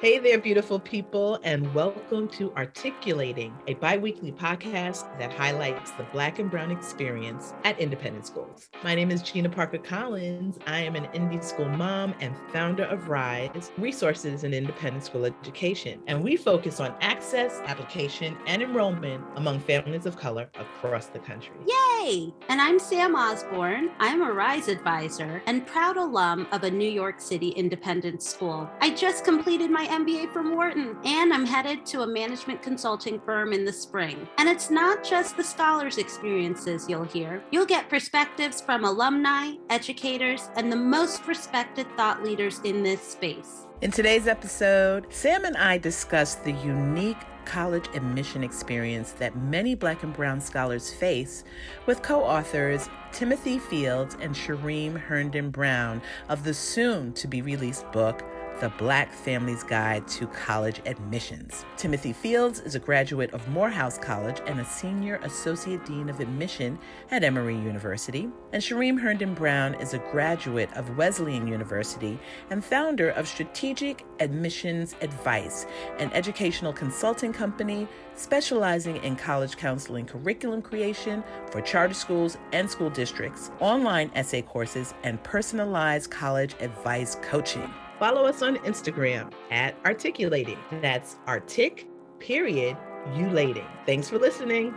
Hey there, beautiful people, and welcome to Articulating, a bi weekly podcast that highlights the Black and Brown experience at independent schools. My name is Gina Parker Collins. I am an indie school mom and founder of RISE, Resources in Independent School Education, and we focus on access, application, and enrollment among families of color across the country. Yay! And I'm Sam Osborne. I'm a RISE advisor and proud alum of a New York City independent school. I just completed my MBA from Wharton, and I'm headed to a management consulting firm in the spring. And it's not just the scholars' experiences you'll hear, you'll get perspectives from alumni, educators, and the most respected thought leaders in this space. In today's episode, Sam and I discuss the unique college admission experience that many Black and Brown scholars face with co authors Timothy Fields and Shereem Herndon Brown of the soon to be released book, the Black Family's Guide to College Admissions. Timothy Fields is a graduate of Morehouse College and a senior associate dean of admission at Emory University. And Shereem Herndon Brown is a graduate of Wesleyan University and founder of Strategic Admissions Advice, an educational consulting company specializing in college counseling curriculum creation for charter schools and school districts, online essay courses, and personalized college advice coaching. Follow us on Instagram at Articulating. That's Artic, period, ulating. Thanks for listening.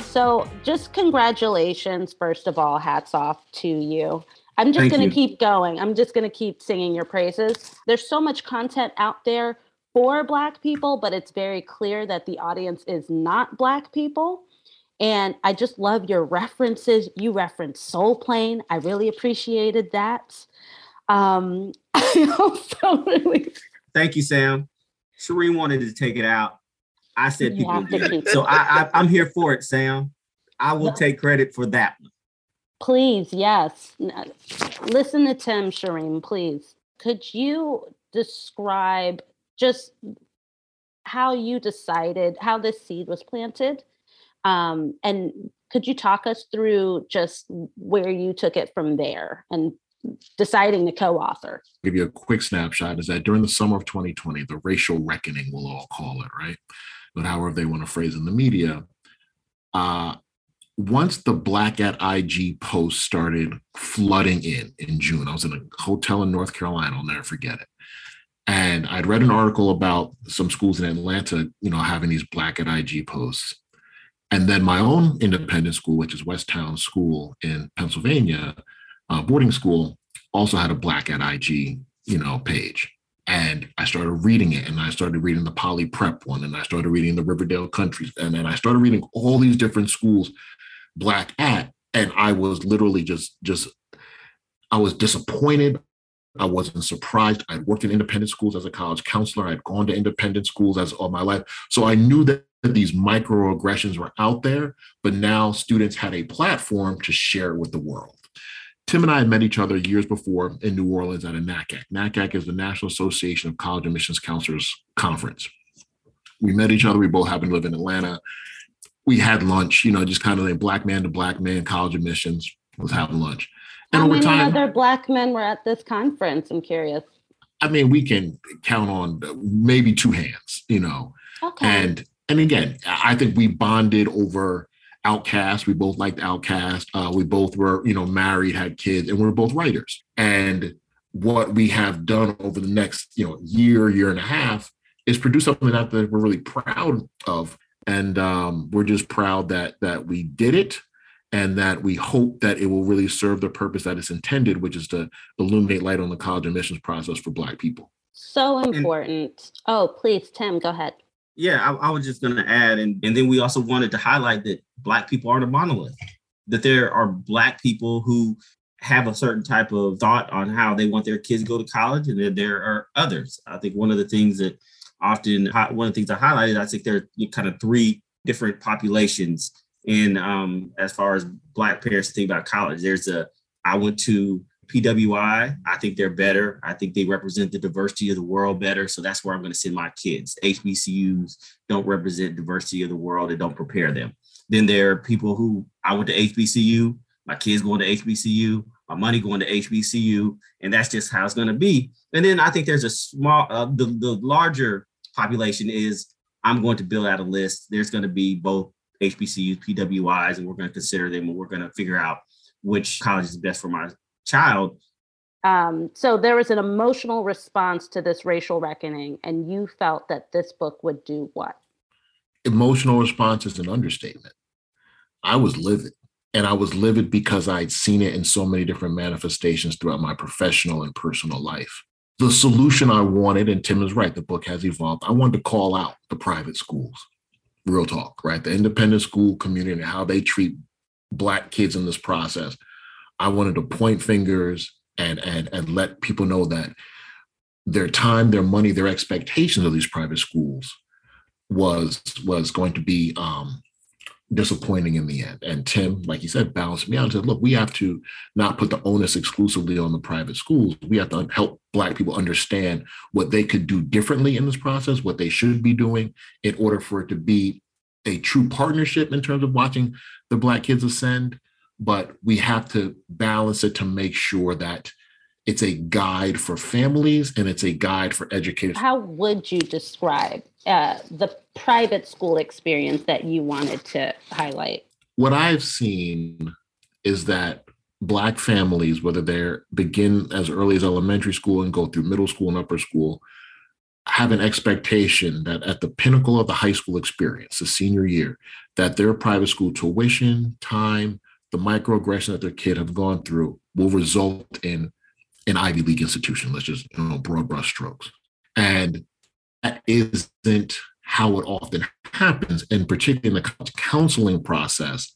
So, just congratulations, first of all, hats off to you. I'm just going to keep going. I'm just going to keep singing your praises. There's so much content out there for Black people, but it's very clear that the audience is not Black people. And I just love your references. You referenced Soul Plane. I really appreciated that. Um, I also really. Thank you, Sam. Shereem wanted to take it out. I said you people did. So I, I, am here for it, Sam. I will take credit for that one. Please, yes. Listen to Tim, Shereem, please. Could you describe just how you decided how this seed was planted um, and could you talk us through just where you took it from there and deciding to co-author? Give you a quick snapshot is that during the summer of 2020, the racial reckoning, we'll all call it, right? But however they want to phrase in the media, uh, once the Black at IG post started flooding in in June, I was in a hotel in North Carolina. I'll never forget it. And I'd read an article about some schools in Atlanta, you know, having these Black at IG posts. And then my own independent school, which is Westtown School in Pennsylvania, uh, boarding school, also had a Black at IG, you know, page. And I started reading it, and I started reading the Poly Prep one, and I started reading the Riverdale Country's, and then I started reading all these different schools, Black at, and I was literally just, just, I was disappointed. I wasn't surprised. I'd worked in independent schools as a college counselor. I'd gone to independent schools as all my life, so I knew that these microaggressions were out there, but now students had a platform to share it with the world. Tim and I had met each other years before in New Orleans at a NACAC. NACAC is the National Association of College Admissions Counselors Conference. We met each other. We both happened to live in Atlanta. We had lunch, you know, just kind of like black man to black man college admissions was having lunch. And How over many time, other black men were at this conference? I'm curious. I mean, we can count on maybe two hands, you know. Okay. And and again, I think we bonded over OutKast. We both liked OutKast. Uh, we both were, you know, married, had kids, and we were both writers. And what we have done over the next, you know, year, year and a half is produce something that we're really proud of. And um, we're just proud that that we did it and that we hope that it will really serve the purpose that it's intended, which is to illuminate light on the college admissions process for Black people. So important. And, oh, please, Tim, go ahead yeah, I, I was just going to add, and, and then we also wanted to highlight that Black people aren't a monolith, that there are Black people who have a certain type of thought on how they want their kids to go to college, and then there are others. I think one of the things that often, one of the things I highlighted, I think there are kind of three different populations in um, as far as Black parents think about college. There's a, I went to PWI, I think they're better. I think they represent the diversity of the world better. So that's where I'm going to send my kids. HBCUs don't represent diversity of the world and don't prepare them. Then there are people who I went to HBCU. my kids going to HBCU, my money going to HBCU, and that's just how it's going to be. And then I think there's a small, uh, the, the larger population is I'm going to build out a list. There's going to be both HBCUs, PWIs, and we're going to consider them and we're going to figure out which college is best for my child. Um, so there was an emotional response to this racial reckoning, and you felt that this book would do what? Emotional response is an understatement. I was livid. And I was livid because I'd seen it in so many different manifestations throughout my professional and personal life. The solution I wanted, and Tim is right, the book has evolved. I wanted to call out the private schools, real talk, right? The independent school community and how they treat Black kids in this process. I wanted to point fingers and, and, and let people know that their time, their money, their expectations of these private schools was was going to be um, disappointing in the end. And Tim, like he said, balanced me out and said, look, we have to not put the onus exclusively on the private schools. We have to help Black people understand what they could do differently in this process, what they should be doing in order for it to be a true partnership in terms of watching the Black kids ascend. But we have to balance it to make sure that it's a guide for families and it's a guide for educators. How would you describe uh, the private school experience that you wanted to highlight? What I've seen is that Black families, whether they begin as early as elementary school and go through middle school and upper school, have an expectation that at the pinnacle of the high school experience, the senior year, that their private school tuition, time, the microaggression that their kid have gone through will result in an Ivy League institution. Let's just you know broad brush strokes. And that isn't how it often happens, and particularly in the college counseling process,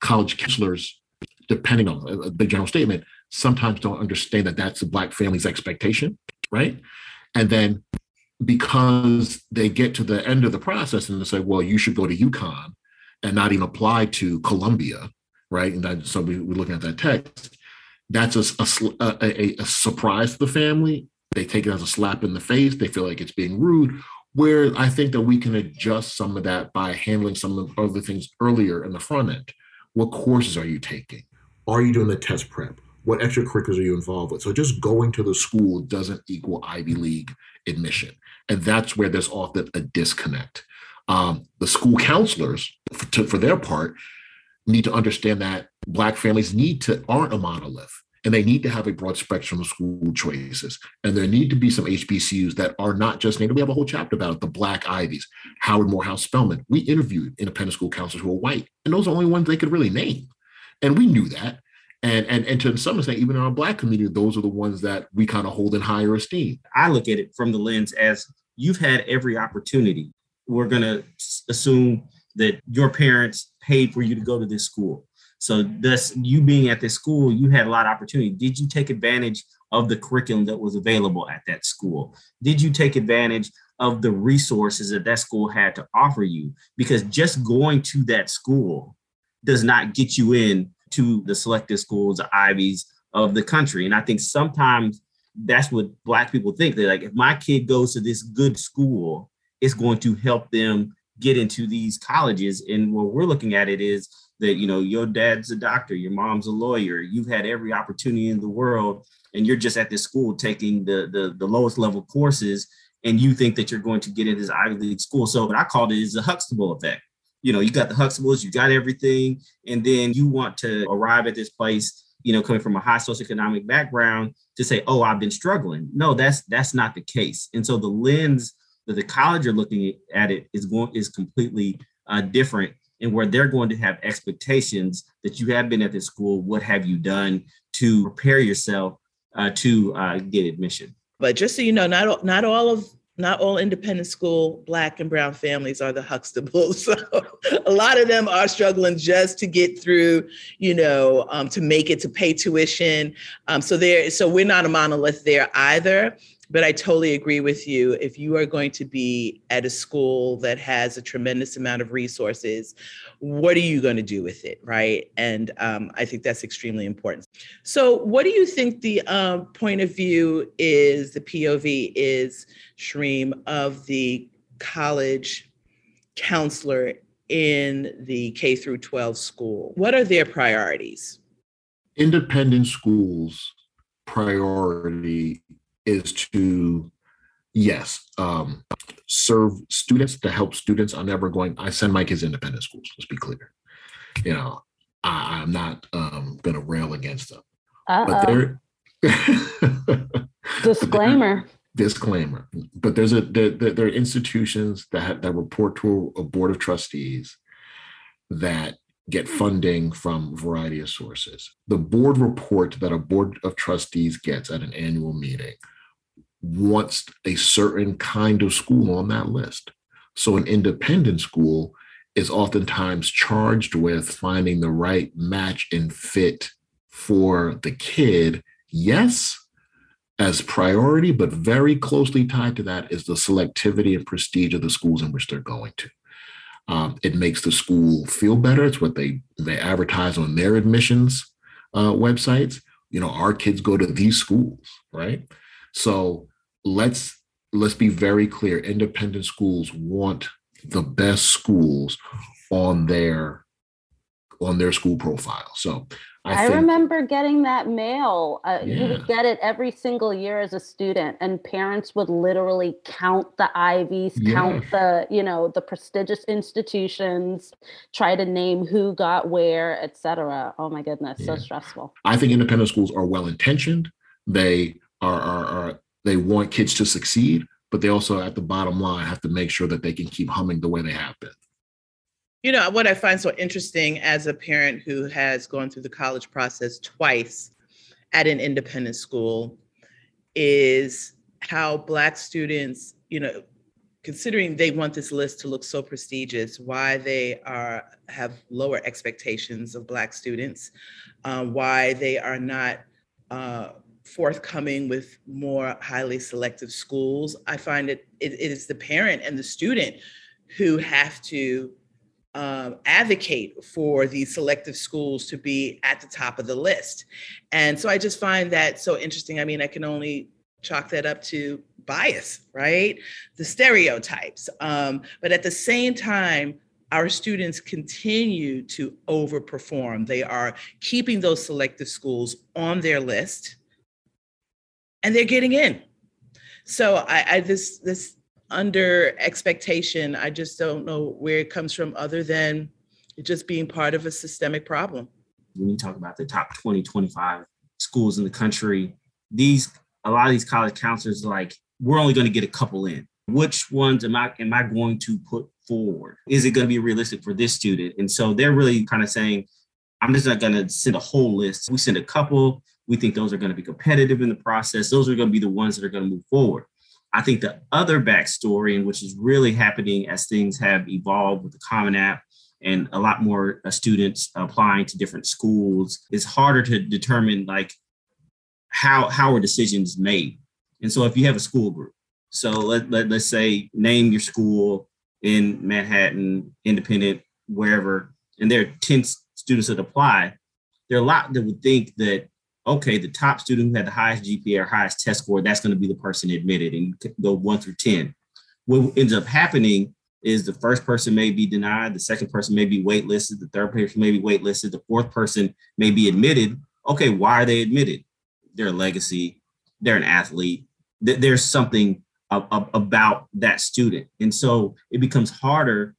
college counselors, depending on uh, a big general statement, sometimes don't understand that that's the black family's expectation, right? And then because they get to the end of the process and they say, well, you should go to UConn and not even apply to Columbia, right? And that, so we, we're looking at that text. That's a, a, a, a surprise to the family they take it as a slap in the face. They feel like it's being rude. Where I think that we can adjust some of that by handling some of the other things earlier in the front end. What courses are you taking? Are you doing the test prep? What extracurriculars are you involved with? So just going to the school doesn't equal Ivy League admission. And that's where there's often a disconnect. Um, the school counselors, for, to, for their part, need to understand that Black families need to aren't a monolith and they need to have a broad spectrum of school choices. And there need to be some HBCUs that are not just named. We have a whole chapter about it, the Black Ivies, Howard Morehouse Spelman. We interviewed independent school counselors who were white, and those are the only ones they could really name. And we knew that. And, and, and to some extent, even in our Black community, those are the ones that we kind of hold in higher esteem. I look at it from the lens as you've had every opportunity. We're going to assume that your parents paid for you to go to this school so mm-hmm. thus you being at this school, you had a lot of opportunity. Did you take advantage of the curriculum that was available at that school? Did you take advantage of the resources that that school had to offer you? Because just going to that school does not get you in to the selected schools, the Ivies of the country. And I think sometimes that's what Black people think. They're like, if my kid goes to this good school, it's going to help them get into these colleges. And what we're looking at it is that you know your dad's a doctor your mom's a lawyer you've had every opportunity in the world and you're just at this school taking the the, the lowest level courses and you think that you're going to get into this ivy league school. So what i called it is the huxtable effect. You know you got the huxtables you got everything and then you want to arrive at this place you know coming from a high socioeconomic background to say oh i've been struggling. No that's that's not the case. And so the lens the college are looking at it is going is completely uh, different and where they're going to have expectations that you have been at this school. What have you done to prepare yourself uh, to uh, get admission? But just so you know, not not all of not all independent school black and brown families are the Huxtables. So a lot of them are struggling just to get through, you know, um, to make it to pay tuition. Um, so there, so we're not a monolith there either. But I totally agree with you. If you are going to be at a school that has a tremendous amount of resources, what are you going to do with it, right? And um, I think that's extremely important. So, what do you think the um, point of view is, the POV is, Shereem, of the college counselor in the K through 12 school? What are their priorities? independent schools priority is to yes um, serve students to help students. I'm never going i send my kids independent schools let's be clear. You know I, am not um, going to rail against them. Uh-oh. but they're disclaimer. Disclaimer. But there's a there, there are institutions that that report to a board of trustees that get funding from a variety of sources. The board report that a board of trustees gets at an annual meeting wants a certain kind of school on that list. So an independent school is oftentimes charged with finding the right match and fit for the kid. Yes, as priority, but very closely tied to that is the selectivity and prestige of the schools in which they're going to. Um, it makes the school feel better. It's what they they advertise on their admissions uh, websites. You know, our kids go to these schools, right? So let's let's be very clear. Independent schools want the best schools on their on their school profile. So I, I remember getting that mail. Uh, yeah. You would get it every single year as a student, and parents would literally count the Ivies, yeah. count the you know the prestigious institutions, try to name who got where, etc. Oh my goodness, yeah. so stressful. I think independent schools are well intentioned. They are, are, are they want kids to succeed, but they also at the bottom line have to make sure that they can keep humming the way they have been. You know, what I find so interesting as a parent who has gone through the college process twice at an independent school is how Black students, you know, considering they want this list to look so prestigious, why they are have lower expectations of Black students, uh, why they are not uh, forthcoming with more highly selective schools. I find it, it, it is the parent and the student who have to um, advocate for these selective schools to be at the top of the list. And so I just find that so interesting. I mean, I can only chalk that up to bias, right? The stereotypes. Um, but at the same time, our students continue to overperform. They are keeping those selective schools on their list and they're getting in. So I, I this this under expectation. I just don't know where it comes from other than it just being part of a systemic problem. When you talk about the top 20, 25 schools in the country, these a lot of these college counselors like, we're only going to get a couple in. Which ones am I am I going to put forward? Is it going to be realistic for this student? And so they're really kind of saying, I'm just not going to send a whole list. We send a couple. We think those are going to be competitive in the process. Those are going to be the ones that are going to move forward. I think the other backstory, and which is really happening as things have evolved with the Common App and a lot more uh, students applying to different schools, is harder to determine like how how are decisions made. And so if you have a school group, so let, let let's say name your school in Manhattan, independent, wherever, and there are 10 students that apply, there are a lot that would think that okay, the top student who had the highest GPA or highest test score, that's going to be the person admitted and go one through 10. What ends up happening is the first person may be denied, the second person may be waitlisted, the third person may be waitlisted, the fourth person may be admitted. Okay, why are they admitted? They're a legacy, they're an athlete, there's something about that student. And so it becomes harder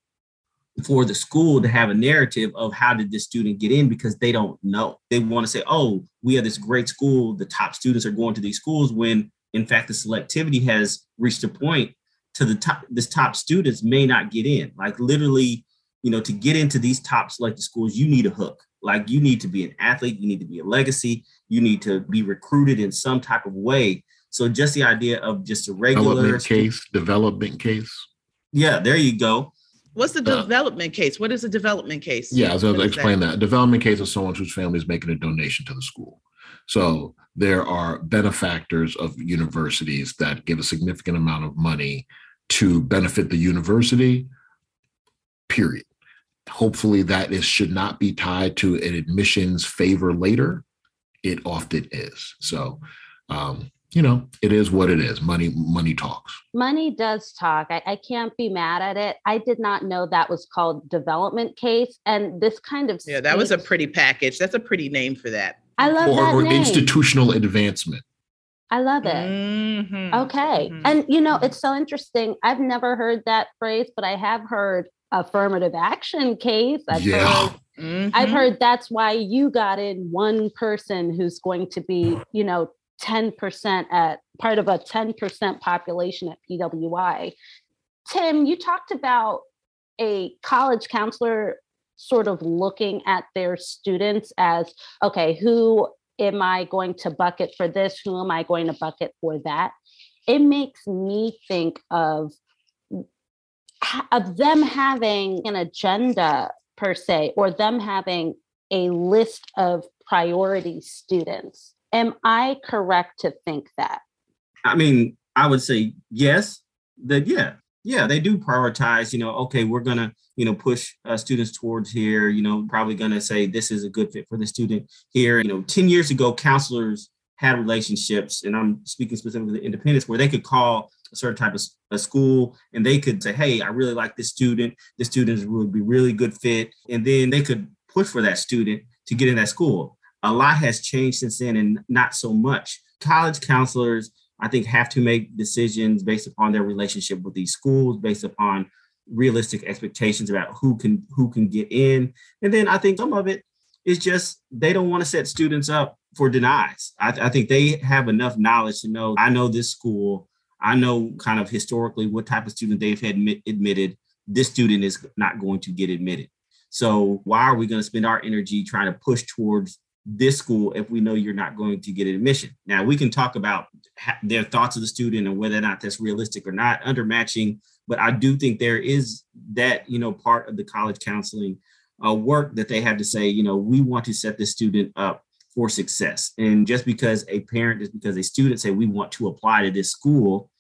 for the school to have a narrative of how did this student get in because they don't know. They want to say, oh, we have this great school, the top students are going to these schools when in fact the selectivity has reached a point to the top this top students may not get in. Like literally, you know, to get into these top selected schools, you need a hook. Like you need to be an athlete, you need to be a legacy, you need to be recruited in some type of way. So just the idea of just a regular development case, development case. Yeah, there you go What's the uh, development case? What is a development case? Yeah, so I'll explain that? that. A development case is someone whose family is making a donation to the school. So there are benefactors of universities that give a significant amount of money to benefit the university, period. Hopefully, that is should not be tied to an admissions favor later. It often is. So um, you know, it is what it is. Money, money talks. Money does talk. I, I, can't be mad at it. I did not know that was called development case. And this kind of Yeah, that was a pretty package. That's a pretty name for that. I love or, that or name. institutional advancement. I love it. Mm-hmm. Okay. Mm-hmm. And you know, mm-hmm. it's so interesting. I've never heard that phrase, but I have heard affirmative action case. I've yeah. heard mm-hmm. I've heard that's why you got in one person who's going to be, you know, 10% at part of a 10% population at PWI. Tim, you talked about a college counselor sort of looking at their students as okay, who am I going to bucket for this? Who am I going to bucket for that? It makes me think of of them having an agenda per se, or them having a list of priority students. Am I correct to think that? I mean, I would say yes. That yeah, yeah, they do prioritize. You know, okay, we're gonna you know push uh, students towards here. You know, probably gonna say this is a good fit for the student here. You know, ten years ago, counselors had relationships, and I'm speaking specifically to independence, where they could call a certain type of a school and they could say, hey, I really like this student. This student would be really good fit. And then they could push for that student to get in that school. A lot has changed since then and not so much. College counselors, I think, have to make decisions based upon their relationship with these schools, based upon realistic expectations about who can who can get in. And then I think some of it is just they don't want to set students up for denies. I, I think they have enough knowledge to know I know this school I know kind of historically what type of student they've had admit, admitted. This student is not going to get admitted. So why are we going to spend our energy trying to push towards this school if we know you're not going to get admission? Now we can talk about their thoughts of the student and whether or not that's realistic or not under matching. But I do think there is that you know part of the college counseling uh, work that they have to say, you know, we want to set this student up for success. And just because a parent, just because a student say we want to apply to this school,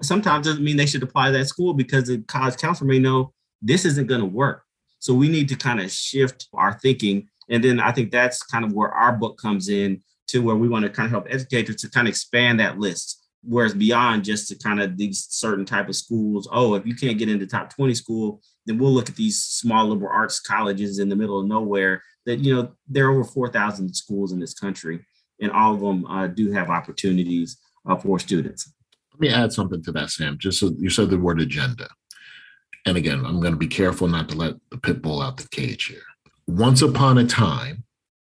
sometimes doesn't mean they should apply to that school because the college counselor may know this isn't going to work. So we need to kind of shift our thinking. And then I think that's kind of where our book comes in to where we want to kind of help educators to kind of expand that list. Whereas beyond just to kind of these certain type of schools, oh, if you can't get into top 20 school, then we'll look at these small liberal arts colleges in the middle of nowhere that you know there are over 4,000 schools in this country, and all of them uh, do have opportunities uh, for students. Let me add something to that, Sam. Just so you said the word agenda, and again, I'm going to be careful not to let the pit bull out the cage here. Once upon a time,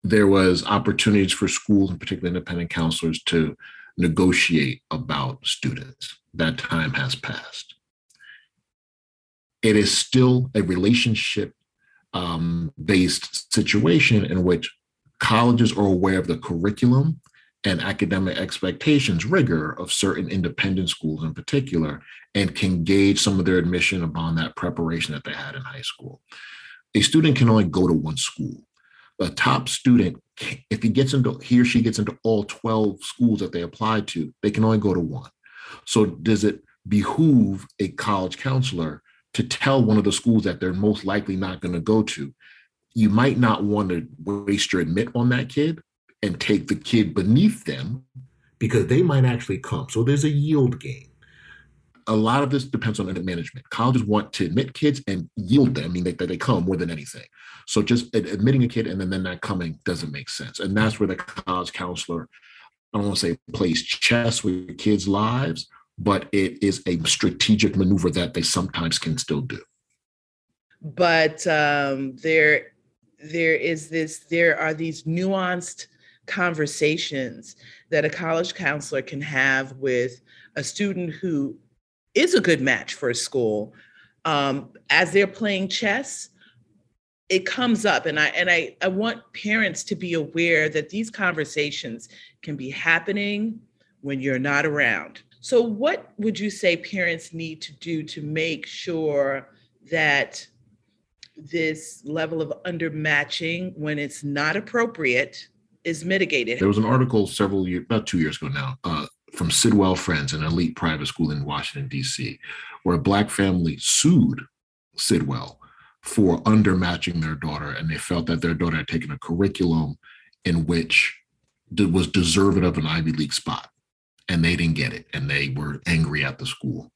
there was opportunities for schools, and particularly independent counselors, to negotiate about students. That time has passed. It is still a relationship um, based situation in which colleges are aware of the curriculum and academic expectations rigor of certain independent schools in particular and can gauge some of their admission upon that preparation that they had in high school a student can only go to one school a top student if he gets into he or she gets into all 12 schools that they apply to they can only go to one so does it behoove a college counselor to tell one of the schools that they're most likely not going to go to, you might not want to waste your admit on that kid and take the kid beneath them because they might actually come. So there's a yield gain. A lot of this depends on management. Colleges want to admit kids and yield them, I mean that they, they come more than anything. So just admitting a kid and then they're not coming doesn't make sense. And that's where the college counselor, I don't want to say plays chess with kids' lives, but it is a strategic maneuver that they sometimes can still do. But um, there, there is this. There are these nuanced conversations that a college counselor can have with a student who is a good match for a school um, as they're playing chess it comes up and i and I, I want parents to be aware that these conversations can be happening when you're not around so, what would you say parents need to do to make sure that this level of undermatching, when it's not appropriate, is mitigated? There was an article several years, about two years ago now, uh, from Sidwell Friends, an elite private school in Washington, D.C., where a Black family sued Sidwell for undermatching their daughter. And they felt that their daughter had taken a curriculum in which was deserving of an Ivy League spot and they didn't get it and they were angry at the school.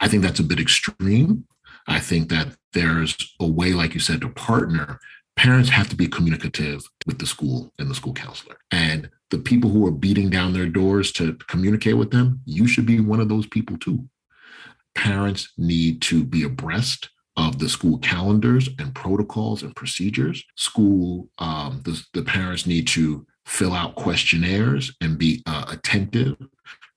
I think that's a bit extreme. I think that there's a way, like you said, to partner parents have to be communicative with the school and the school counselor. And the people who are beating down their doors to communicate with them, you should be one of those people too. Parents need to be abreast of the school calendars and protocols and procedures. School, um, the, the parents need to fill out questionnaires and be uh, attentive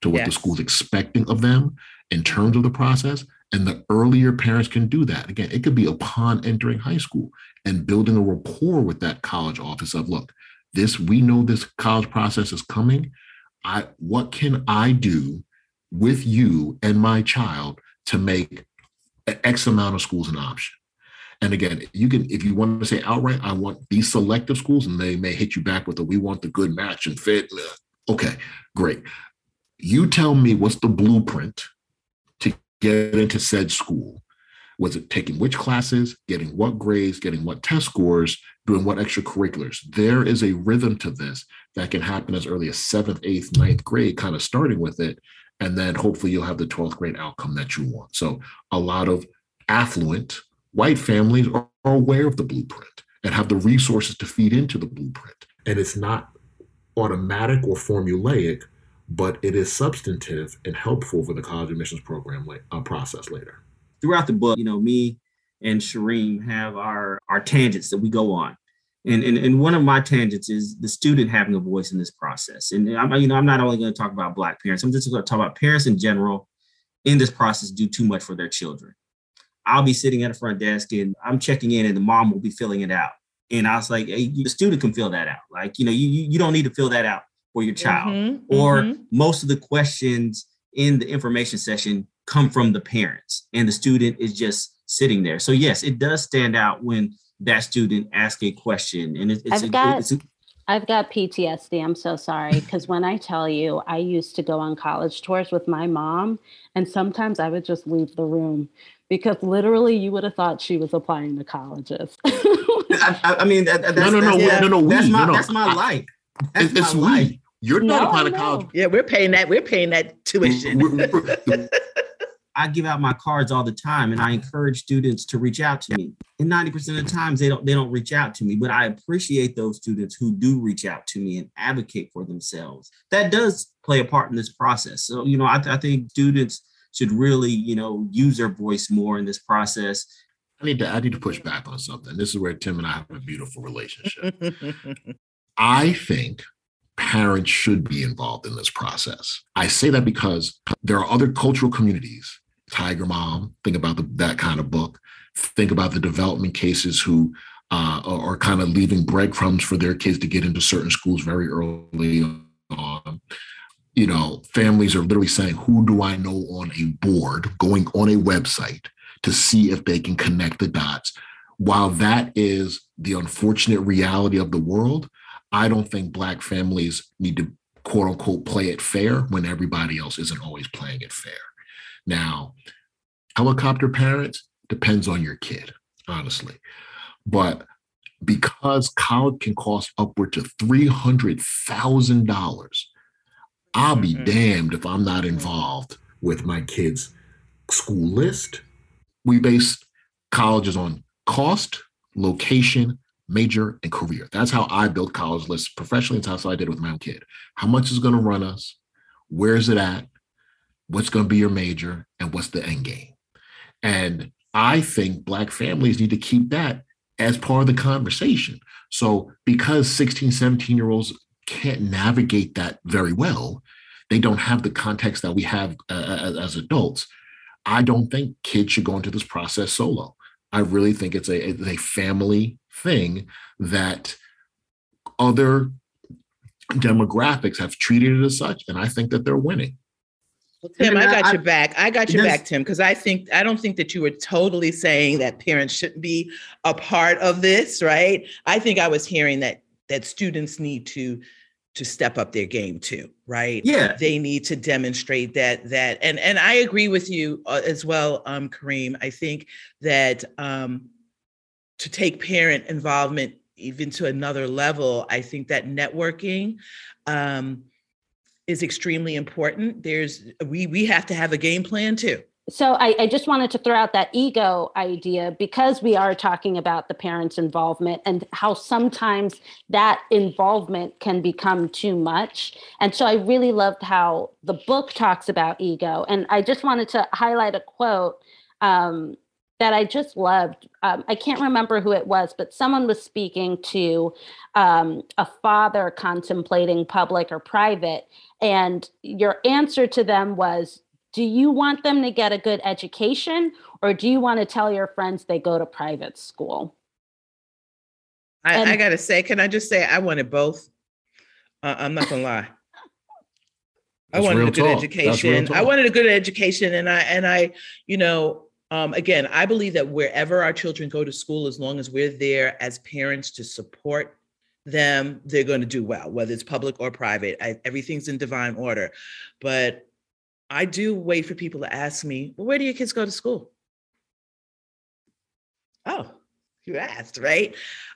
to what yes. the school's expecting of them in terms of the process. And the earlier parents can do that, again, it could be upon entering high school and building a rapport with that college office of, look, this, we know this college process is coming. I, what can I do with you and my child to make X amount of schools an option? And again, you can, if you want to say outright, I want these selective schools, and they may hit you back with a we want the good match and fit. Okay, great. You tell me what's the blueprint to get into said school. Was it taking which classes, getting what grades, getting what test scores, doing what extracurriculars? There is a rhythm to this that can happen as early as seventh, eighth, ninth grade, kind of starting with it. And then hopefully you'll have the 12th grade outcome that you want. So a lot of affluent white families are, aware of the blueprint and have the resources to feed into the blueprint. And it's not automatic or formulaic, but it is substantive and helpful for the college admissions program uh, process later. Throughout the book, you know, me and Shereem have our our tangents that we go on. And, and, and one of my tangents is the student having a voice in this process. And I'm, you know, I'm not only going to talk about Black parents, I'm just going to talk about parents in general in this process do too much for their children. I'll be sitting at a front desk and I'm checking in and the mom will be filling it out. And I was like, hey, the student can fill that out. Like, you know, you, you don't need to fill that out for your child. Mm-hmm, or mm-hmm. most of the questions in the information session come from the parents and the student is just sitting there. So yes, it does stand out when that student asks a question and it, it's, I've got, it's a, I've got PTSD. I'm so sorry. Because when I tell you, I used to go on college tours with my mom, and sometimes I would just leave the room because literally you would have thought she was applying to colleges. I, I, mean, that, that's, no, no, no, yeah, no, no, that's my, no, no. that's my life. That's it's my we. life. You're not no, applying to college. Yeah, we're paying that. We're paying that tuition. I give out my cards all the time, and I encourage students to reach out to me. And ninety percent of the times, they don't they don't reach out to me, but I appreciate those students who do reach out to me and advocate for themselves. That does play a part in this process. So you know, I, I think students should really, you know, use their voice more in this process. I need to I need to push back on something. This is where Tim and I have a beautiful relationship. I think parents should be involved in this process. I say that because there are other cultural communities, Tiger Mom, think about the, that kind of book. Think about the development cases who uh, are kind of leaving breadcrumbs for their kids to get into certain schools very early on you know, families are literally saying, who do I know on a board, going on a website to see if they can connect the dots. While that is the unfortunate reality of the world, I don't think Black families need to quote unquote play it fair when everybody else isn't always playing it fair. Now, helicopter parents depends on your kid, honestly. But because college can cost upward to $300,000 I'll be mm-hmm. damned if I'm not involved with my kids' school list. We base colleges on cost, location, major, and career. That's how I built college lists professionally. That's how I did it with my own kid. How much is going to run us? Where is it at? What's going to be your major? And what's the end game? And I think Black families need to keep that as part of the conversation. So because 16, 17 year olds can't navigate that very well. They don't have the context that we have uh, as, as adults. I don't think kids should go into this process solo. I really think it's a, it's a family thing that other demographics have treated it as such, and I think that they're winning. Well, Tim, I got I, your back. I got your back, Tim, because I think I don't think that you were totally saying that parents shouldn't be a part of this, right? I think I was hearing that that students need to to step up their game too right yeah they need to demonstrate that that and and i agree with you uh, as well um kareem i think that um to take parent involvement even to another level i think that networking um is extremely important there's we we have to have a game plan too so I, I, just wanted to throw out that ego idea because we are talking about the parents' involvement and how sometimes that involvement can become too much. And so I really loved how the book talks about ego. And I just wanted to highlight a quote um, that I just loved. Um, I can't remember who it was, but someone was speaking to um, a father contemplating public or private. And your answer to them was, do you want them to get a good education or do you want to tell your friends they go to private school? I, I got to say, can I just say I wanted both? Uh, I'm not going to lie. I wanted a good talk. education. I wanted a good education, and I and I, you know, um, again, I believe that wherever our children go to school, as long as we're there as parents to support them, they're going to do well, whether it's public or private. I, everything's in divine order. But I do wait for people to ask me, well, where do your kids go to school? Oh, you asked, right?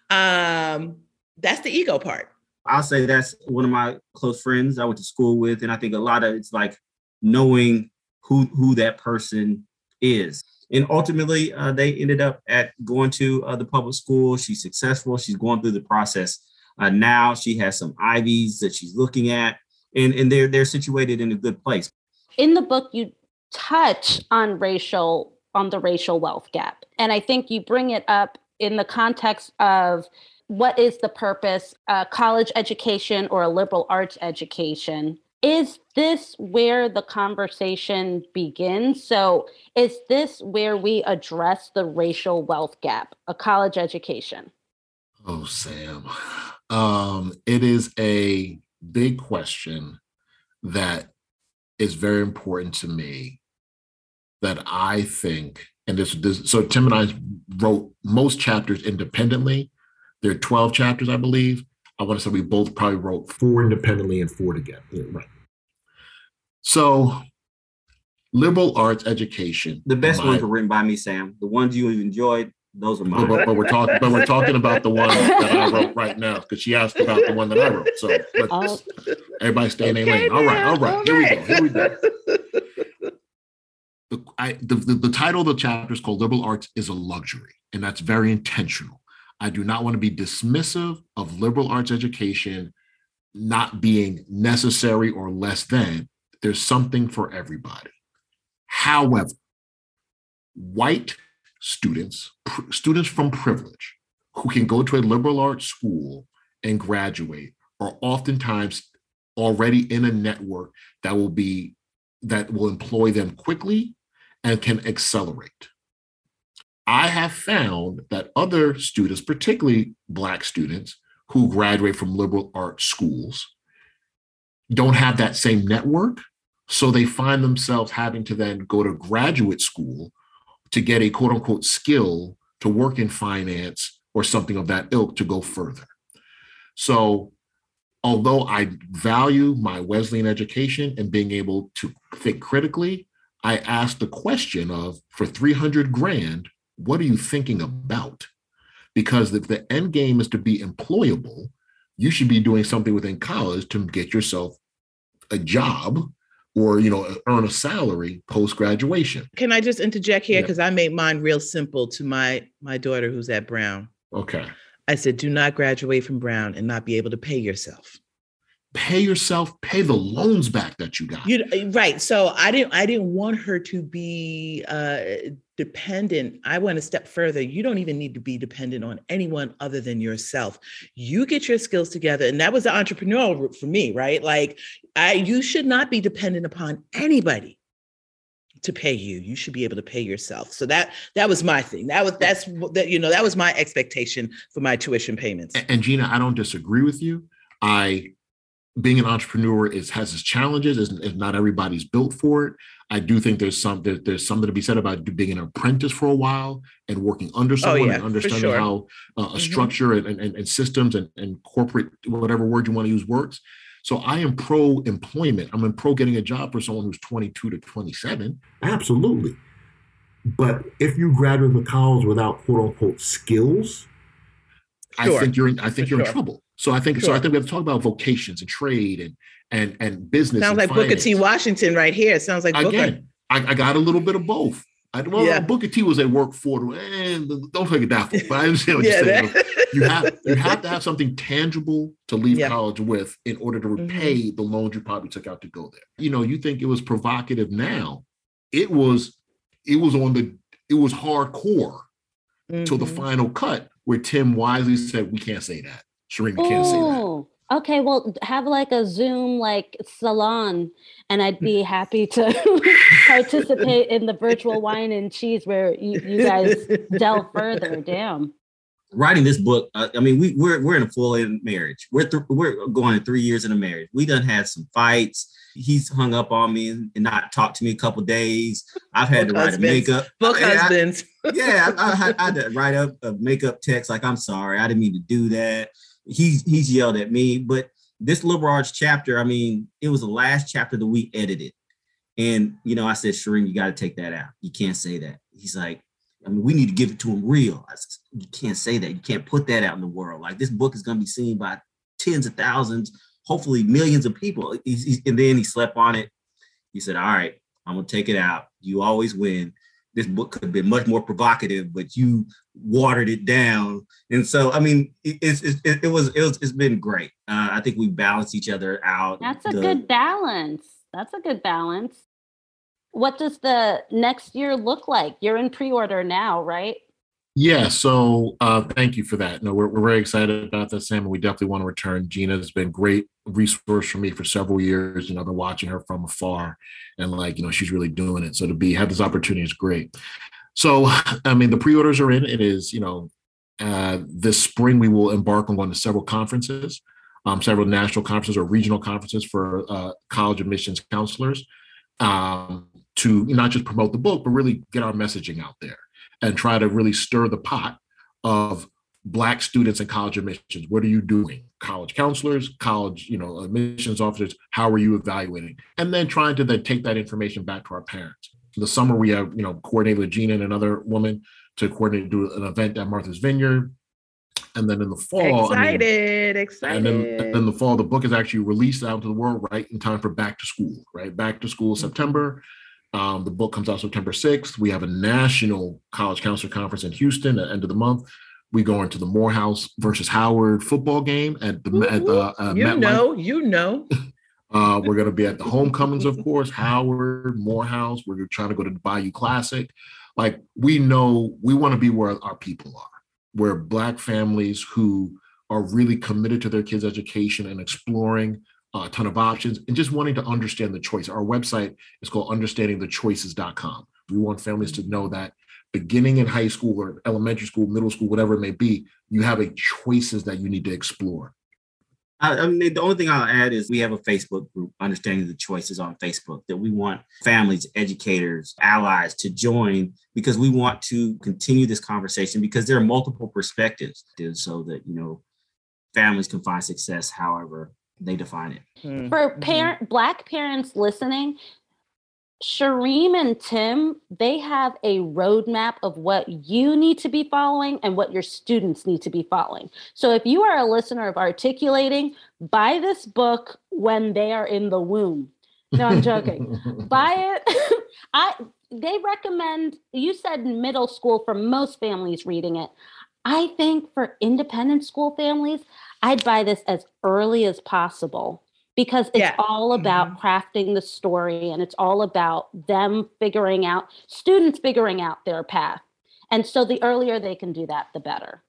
Um, that's the ego part. I'll say that's one of my close friends I went to school with. And I think a lot of it's like knowing who who that person is. And ultimately, uh, they ended up at going to uh, the public school. She's successful. She's going through the process. Uh, now she has some Ivies that she's looking at, and, and they're they're situated in a good place in the book you touch on racial on the racial wealth gap and i think you bring it up in the context of what is the purpose a college education or a liberal arts education is this where the conversation begins so is this where we address the racial wealth gap a college education oh sam um, it is a big question that is very important to me that I think, and this, this so Tim and I wrote most chapters independently. There are 12 chapters, I believe. I want to say we both probably wrote four independently and four together. Yeah, right. So liberal arts education. The best ones were written by me, Sam. The ones you enjoyed, those are mine. But, but, we're talking, but we're talking about the one that I wrote right now because she asked about the one that I wrote. So oh. everybody stay in their lane. All right, all right. Here we go. Here we go. The, I, the, the, the title of the chapter is called "Liberal Arts is a Luxury," and that's very intentional. I do not want to be dismissive of liberal arts education not being necessary or less than. There's something for everybody. However, white students, pr- students from privilege who can go to a liberal arts school and graduate are oftentimes already in a network that will be that will employ them quickly and can accelerate. I have found that other students, particularly Black students who graduate from liberal arts schools, don't have that same network. So they find themselves having to then go to graduate school to get a quote unquote skill to work in finance or something of that ilk to go further. So, although I value my Wesleyan education and being able to think critically, I asked the question of for 300 grand, what are you thinking about? Because if the end game is to be employable, you should be doing something within college to get yourself a job or you know earn a salary post graduation can i just interject here? Because yeah. i made mine real simple to my my daughter who's at brown. Okay. I said do not graduate from brown and not be able to pay yourself pay yourself pay the loans back that you got. You right so i didn't i didn't want her to be uh dependent. I went a step further. You don't even need to be dependent on anyone other than yourself. You get your skills together and that was the entrepreneurial route for me right? Like i you should not be dependent upon anybody to pay you. You should be able to pay yourself. So that that was my thing. That was that's that you know that was my expectation for my tuition payments. And gina i don't disagree with you. I being an entrepreneur is has its challenges. Is, is not everybody's built for it. I do think there's some there, there's something to be said about being an apprentice for a while and working under oh, someone oh, yeah, and understanding sure. how uh, a mm-hmm. structure and, and, and, systems and, and corporate whatever word you want to use works. So I am pro employment. I'm in pro getting a job for someone who's 22 to 27. Absolutely. But if you graduate from college without quote unquote skills, sure. I think you're in, I think for you're sure. in trouble. So I think sure. so. I think we have to talk about vocations and trade and and and business. Sounds and like finance. Booker T. Washington right here. It sounds like Booker. again. I, I got a little bit of both. I, well, yeah. Booker T was at work for and don't take it that far, but I understand what yeah, you're saying. you have you have to have something tangible to leave yeah. college with in order to mm-hmm. repay mm-hmm. the loans you probably took out to go there. You know, you think it was provocative now. It was it was on the it was hardcore mm-hmm. till the final cut where Tim wisely said, We can't say that. Shereem, can't say that. Okay, well, have like a Zoom like salon, and I'd be happy to participate in the virtual wine and cheese where you, you guys delve further. Damn. Writing this book, uh, I mean, we we're we're in a full in marriage. We're th- we're going three years in a marriage. We done had some fights. He's hung up on me and not talked to me a couple days. I've had book to write husbands. a makeup. Book husbands. I, yeah, I, I, I, had to write up a makeup text like, "I'm sorry, I didn't mean to do that." He's he's yelled at me. But this liberal arts chapter, I mean, it was the last chapter that we edited. And you know, I said, Shereem, you got to take that out. You can't say that. He's like, I mean, we need to give it to him real. I said, you can't say that. You can't put that out in the world. Like this book is going to be seen by tens of thousands, hopefully millions of people. He's, he's, and then he slept on it. He said, "All right, I'm gonna take it out. You always win." This book could have been much more provocative, but you watered it down. And so, I mean, it, it's, it, it was, it was, it's been great. Uh, I think we balance each other out. That's a the, good balance. That's a good balance. What does the next year look like? You're in pre-order now, right? Yeah, so uh, thank you for that. No, we're, we're very excited about that, Sam, and we definitely want to return. Gina's been great resource for me for several years. You know, I've been watching her from afar, and like you know, she's really doing it. So to be have this opportunity is great. So, I mean, the pre-orders are in. It is you know, uh, this spring we will embark on going to several conferences, um, several national conferences or regional conferences for uh, college admissions counselors, um, to not just promote the book, but really get our messaging out there and try to really stir the pot of black students and college admissions. What are you doing? College counselors college you know admissions officers how are you evaluating? And then trying to then take that information back to our parents. In the summer we have you know coordinated with gina and another woman to coordinate do an event at martha's vineyard. And then in the fall excited I mean, excited and then in the fall the book is actually released out to the world right in time for back to school right? Back to school mm-hmm. september um, the book comes out September 6th. We have a national college counselor conference in Houston at the end of the month. We go into the Morehouse versus Howard football game at the at the uh, you know you know. uh, we're going to be at the homecomings, of course. Howard, Morehouse. We're trying to go to the Bayou Classic. Like we know, we want to be where our people are, where Black families who are really committed to their kids' education and exploring a ton of options, and just wanting to understand the choice. Our website is called understandingthechoices.com. We want families to know that beginning in high school or elementary school, middle school, whatever it may be, you have a choices that you need to explore. I, mean, the only thing I'll add is we have a Facebook group, Understanding the Choices on Facebook, that we want families, educators, allies to join because we want to continue this conversation because there are multiple perspectives so that, you know, families can find success however they define it. Mm-hmm. For parent black parents listening, Shereem and Tim, they have a roadmap of what you need to be following and what your students need to be following. So if you are a listener of articulating, buy this book when they are in the womb. No, I'm joking. buy it. I they recommend you said middle school for most families reading it. I think for independent school families, I'd buy this as early as possible because it's yeah. all about mm-hmm. crafting the story and it's all about them figuring out students figuring out their path. And so the earlier they can do that, the better.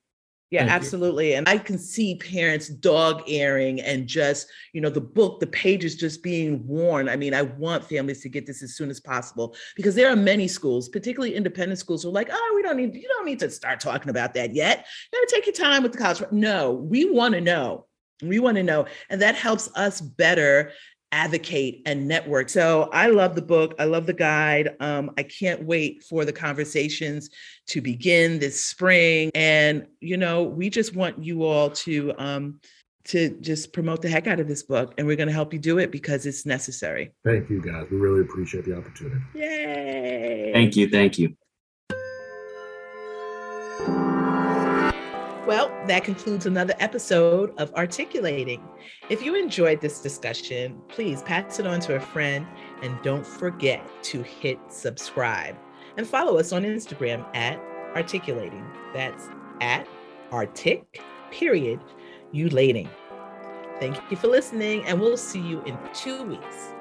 Yeah, Thank absolutely. You. And I can see parents dog airing and just, you know, the book, the pages just being worn. I mean, I want families to get this as soon as possible because there are many schools, particularly independent schools, who are like, oh, we don't need, you don't need to start talking about that yet. You gotta take your time with the college. No, we want to know. We want to know. And that helps us better advocate and network. So I love the book. I love the guide. Um, I can't wait for the conversations to begin this spring. And, you know, we just want you all to, um, to just promote the heck out of this book. And we're going to help you do it because it's necessary. Thank you, guys. We really appreciate the opportunity. Yay. Thank you. Thank you. Well, that concludes another episode of Articulating. If you enjoyed this discussion, please pass it on to a friend and don't forget to hit subscribe and follow us on Instagram at Articulating. That's at Artic, period, ulating. Thank you for listening, and we'll see you in two weeks.